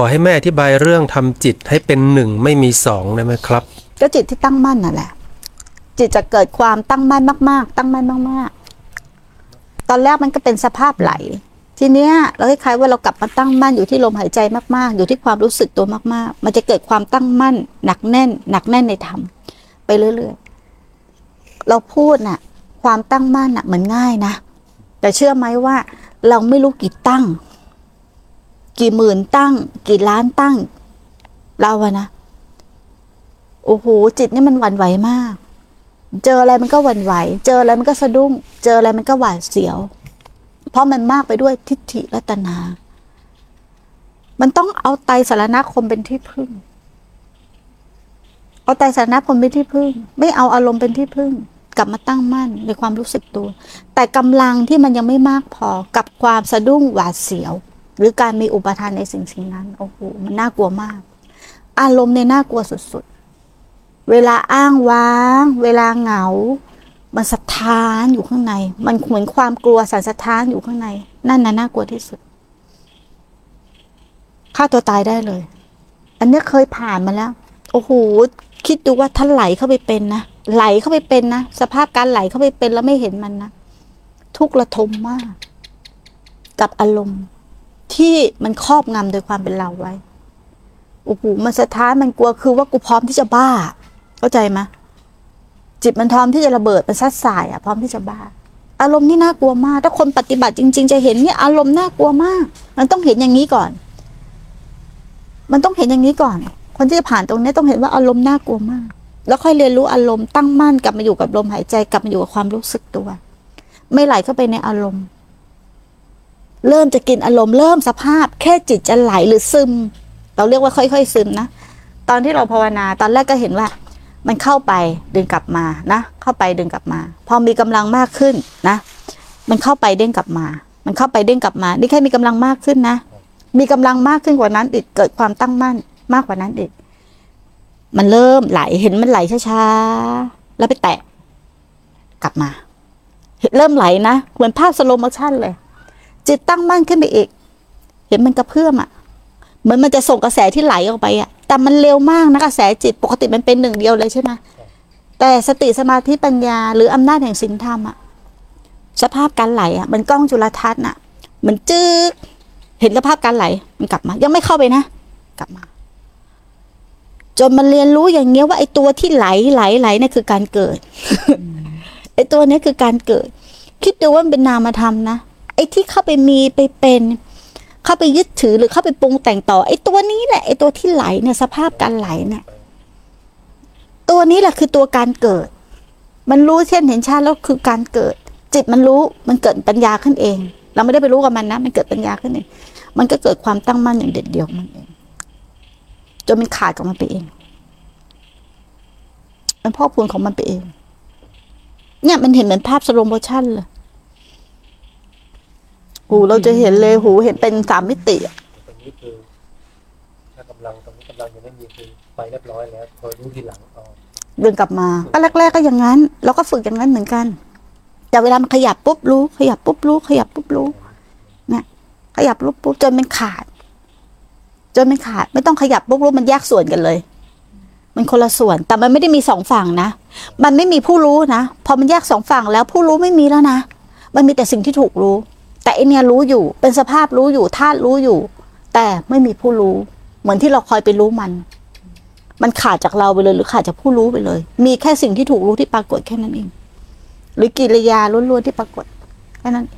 ขอให้แม่อธิบายเรื่องทำจิตให้เป็นหนึ่งไม่มีสองได้ไหมครับ ก็จิตที่ตั้งมั่นน่ะแหละ จิตจะเกิดความตั้งมั่นมาก ๆ ตั้งมั่นมาก ๆ ตอนแรกมันก็เป็นสภาพไหล ทีเนี้ยเราคล้ายๆว่าเรากลับมาตั้งมั่นอยู่ที่ลมหายใจมากๆ อยู่ที่ความรู้สึกตัวมาก ๆ มันจะเกิดความตั้งมั่น หนักแน่น หนักแน่นในธรรมไปเรื่อยๆ เราพูดน่ะ ความตั้งมั่นน่ะเหมือนง่ายนะแต่เชื่อไหมว่าเราไม่รู้กี่ตั้ง กี่หมื่นตั้ง กี่ล้านตั้ง เราอะนะ โอ้โห จิตนี่มันหวั่นไหวมาก เจออะไรมันก็หวั่นไหว เจออะไรมันก็สะดุ้ง เจออะไรมันก็หวาดเสียว เพราะมันมากไปด้วยทิฏฐิและตัณหามันต้องเอาไตสารณคมเป็นที่พึ่ง เอาไตสารณคมเป็นที่พึ่ง ไม่เอาอารมณ์เป็นที่พึ่งกลับมาตั้งมั่นในความรู้สึกตัว แต่กำลังที่มันยังไม่มากพอกับความสะดุ้งหวาดเสียว หรือการมีอุปทานในสิ่งสิ่งนั้นโอ้โหมันน่ากลัวมาก อารมณ์ในน่ากลัวสุดๆ เวลาอ้างว้าง เวลาเหงา มันสะท้านอยู่ข้างใน มันเหมือนความกลัวสันสะท้านอยู่ข้างใน นั่นน่ะน่ากลัวที่สุดฆ่าตัวตายได้เลย อันเนี้ยเคยผ่านมาแล้ว โอ้โหคิดดูว่าถ้าไหลเข้าไปเป็นนะไหลเข้าไปเป็นนะสภาพการไหลเข้าไปเป็นแล้วไม่เห็นมันนะทุกข์ระทมมาก กับอารมณ์ ที่มันครอบงำโดยความเป็นเราไว้โอ้โหมันสะท้านมันกลัวคือว่ากูพร้อมที่จะบ้า เข้าใจไหมจิตมันพร้อมที่จะระเบิดมันซัดสายอะพร้อมที่จะบ้า อารมณ์นี่น่ากลัวมาก ถ้าคนปฏิบัติจริง ๆ จะเห็นเนี่ยอารมณ์น่ากลัวมาก มันต้องเห็นอย่างนี้ก่อน มันต้องเห็นอย่างนี้ก่อน คนที่จะผ่านตรงนี้ต้องเห็นว่าอารมณ์น่ากลัวมาก แล้วค่อยเรียนรู้อารมณ์ตั้งมั่นกลับมาอยู่กับลมหายใจกลับมาอยู่กับความรู้สึกตัว ไม่ไหลเข้าไปในอารมณ์ เริ่มจะกินอารมณ์เริ่มสภาพ แค่จิตจะไหลหรือซึม เราเรียกว่าค่อย ๆ ซึมนะตอนที่เราภาวนาตอนแรกก็เห็นว่า มันเข้าไปดึงกลับมานะ เข้าไปดึงกลับมา พอมีกำลังมากขึ้นนะ มันเข้าไปเด้งกลับมา มันเข้าไปเด้งกลับมา นี่แค่มีกำลังมากขึ้นนะ มีกำลังมากขึ้นกว่านั้นอีกเกิดความตั้งมั่นมากกว่านั้นอีกมันเริ่มไหลเห็นมันไหลช้าๆแล้วไปแตะกลับมา เริ่มไหลนะเหมือนภาพ slow motion เลย จิตตั้งมั่นขึ้นไปอีก เห็นมันกระเพื่อมอะ เหมือนมันจะส่งกระแสที่ไหลออกไปอะ แต่มันเร็วมากนะกระแสจิตปกติมันเป็นหนึ่งเดียวเลยใช่ไหมแต่สติสมาธิปัญญา หรืออำนาจแห่งศีลธรรมอะ สภาพการไหลอะ มันกล้องจุลทรรศน์อะ มันจึ๊กเห็นสภาพการไหล มันกลับมา ยังไม่เข้าไปนะ กลับมา จนมันเรียนรู้อย่างเงี้ยว่าไอ้ตัวที่ไหลไหลไหลเนี่ยคือการเกิดไอ้ตัวนี้คือการเกิด คิดดูว่ามันเป็นนามธรรมนะ ไอ้ที่เข้าไปมีไปเป็น เข้าไปยึดถือหรือเข้าไปปรุงแต่งต่อ ไอ้ตัวนี้แหละไอ้ตัวที่ไหลเนี่ยสภาพการไหลเนี่ยตัวนี้แหละคือตัวการเกิด มันรู้เช่นเห็นชาติแล้วคือการเกิด จิตมันรู้มันเกิดปัญญาขึ้นเอง เราไม่ได้ไปรู้กับมันนะ มันเกิดปัญญาขึ้นเองมันก็เกิดความตั้งมั่นอย่างเด็ดเดี่ยวมันเองจนมันขาดของมันไปเองมันพ่อพูนของมันไปเอง เนี่ยมันเห็นเหมือนภาพสโลโมชั่นเลย หูเราจะเห็นเลยหูเห็นเป็นสามมิติอะตรงนี้คือ ถ้ากำลังตรงนี้กำลังยังไม่มีคือไปเรียบร้อยแล้วคอยรู้ทีหลังเอาเดินกลับมาก็แรก ๆก็อย่างนั้น เราก็ฝึกอย่างนั้นเหมือนกัน แต่เวลามันขยับปุ๊บรู้ ขยับปุ๊บรู้ ขยับปุ๊บรู้เนี่ยขยับปุ๊บปุ๊บจนมันขาด จนมันขาด ไม่ต้องขยับปุ๊บรู้มันแยกส่วนกันเลย มันคนละส่วน แต่มันไม่ได้มีสองฝั่งนะ มันไม่มีผู้รู้นะ พอมันแยกสองฝั่งแล้วผู้รู้ไม่มีแล้วนะ มันมีแต่สิ่งที่ถูกรู้ แต่ไอเนี่ยรู้อยู่เป็นสภาพรู้อยู่ธาตุรู้อยู่ แต่ไม่มีผู้รู้ เหมือนที่เราคอยไปรู้มัน มันขาดจากเราไปเลย หรือขาดจากผู้รู้ไปเลย มีแค่สิ่งที่ถูกรู้ที่ปรากฏแค่นั้นเอง หรือกิริยาล้วนๆที่ปรากฏแค่นั้นเอง